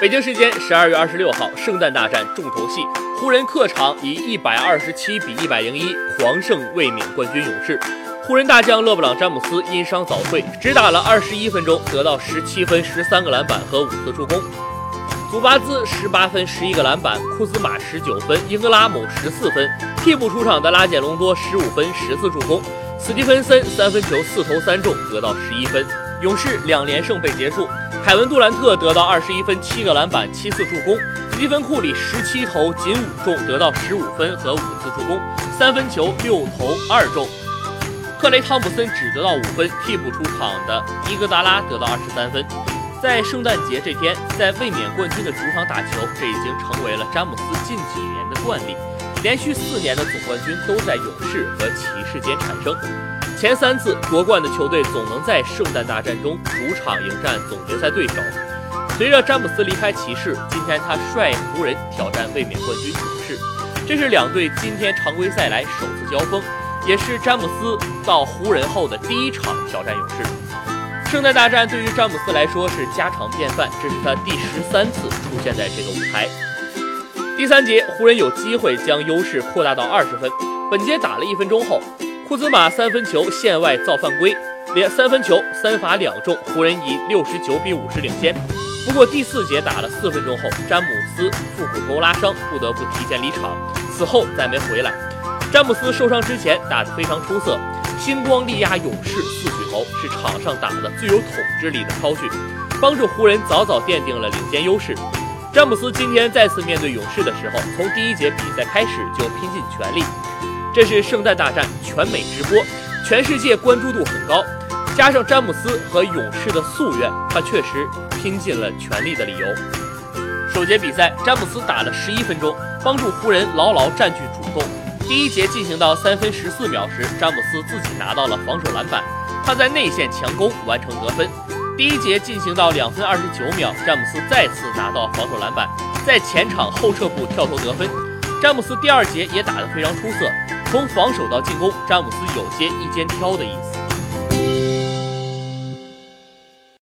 北京时间十二月二十六号，圣诞大战重头戏，湖人客场以一百二十七比一百零一狂胜卫冕冠军勇士。湖人大将勒布朗·詹姆斯因伤早退，只打了二十一分钟，得到十七分、十三个篮板和五次助攻。祖巴兹十八分、十一个篮板，库兹马十九分，英格拉姆十四分。替补出场的拉简·隆多十五分、十次助攻。斯蒂芬森三分球四投三中，得到十一分。勇士两连胜被结束，凯文杜兰特得到二十一分、七个篮板、七次助攻；斯蒂芬库里十七投仅五中，得到十五分和五次助攻，三分球六投二中。克雷汤普森只得到五分，替补出场的伊戈达拉得到二十三分。在圣诞节这天，在卫冕冠军的主场打球，这已经成为了詹姆斯近几年的惯例。连续四年的总冠军都在勇士和骑士间产生。前三次夺冠的球队总能在圣诞大战中主场迎战总决赛对手。随着詹姆斯离开骑士，今天他率湖人挑战卫冕冠军勇士，这是两队今天常规赛来首次交锋，也是詹姆斯到湖人后的第一场挑战勇士。圣诞大战对于詹姆斯来说是家常便饭，这是他第十三次出现在这个舞台。第三节，湖人有机会将优势扩大到二十分。本节打了一分钟后，库兹马三分球线外造犯规，连三分球三罚两中，湖人以六十九比五十领先。不过第四节打了四分钟后，詹姆斯腹股沟拉伤，不得不提前离场，此后再没回来。詹姆斯受伤之前打得非常出色，星光力压勇士四巨头，是场上打的最有统治力的超巨，帮助湖人早早奠定了领先优势。詹姆斯今天再次面对勇士的时候，从第一节比赛开始就拼尽全力。这是圣诞大战全美直播，全世界关注度很高，加上詹姆斯和勇士的夙愿，他确实拼尽了全力的理由。首节比赛，詹姆斯打了十一分钟，帮助湖人牢牢占据主动。第一节进行到三分十四秒时，詹姆斯自己拿到了防守篮板，他在内线强攻完成得分。第一节进行到两分二十九秒，詹姆斯再次拿到防守篮板，在前场后撤步跳投得分。詹姆斯第二节也打得非常出色，从防守到进攻，詹姆斯有些一肩挑的意思。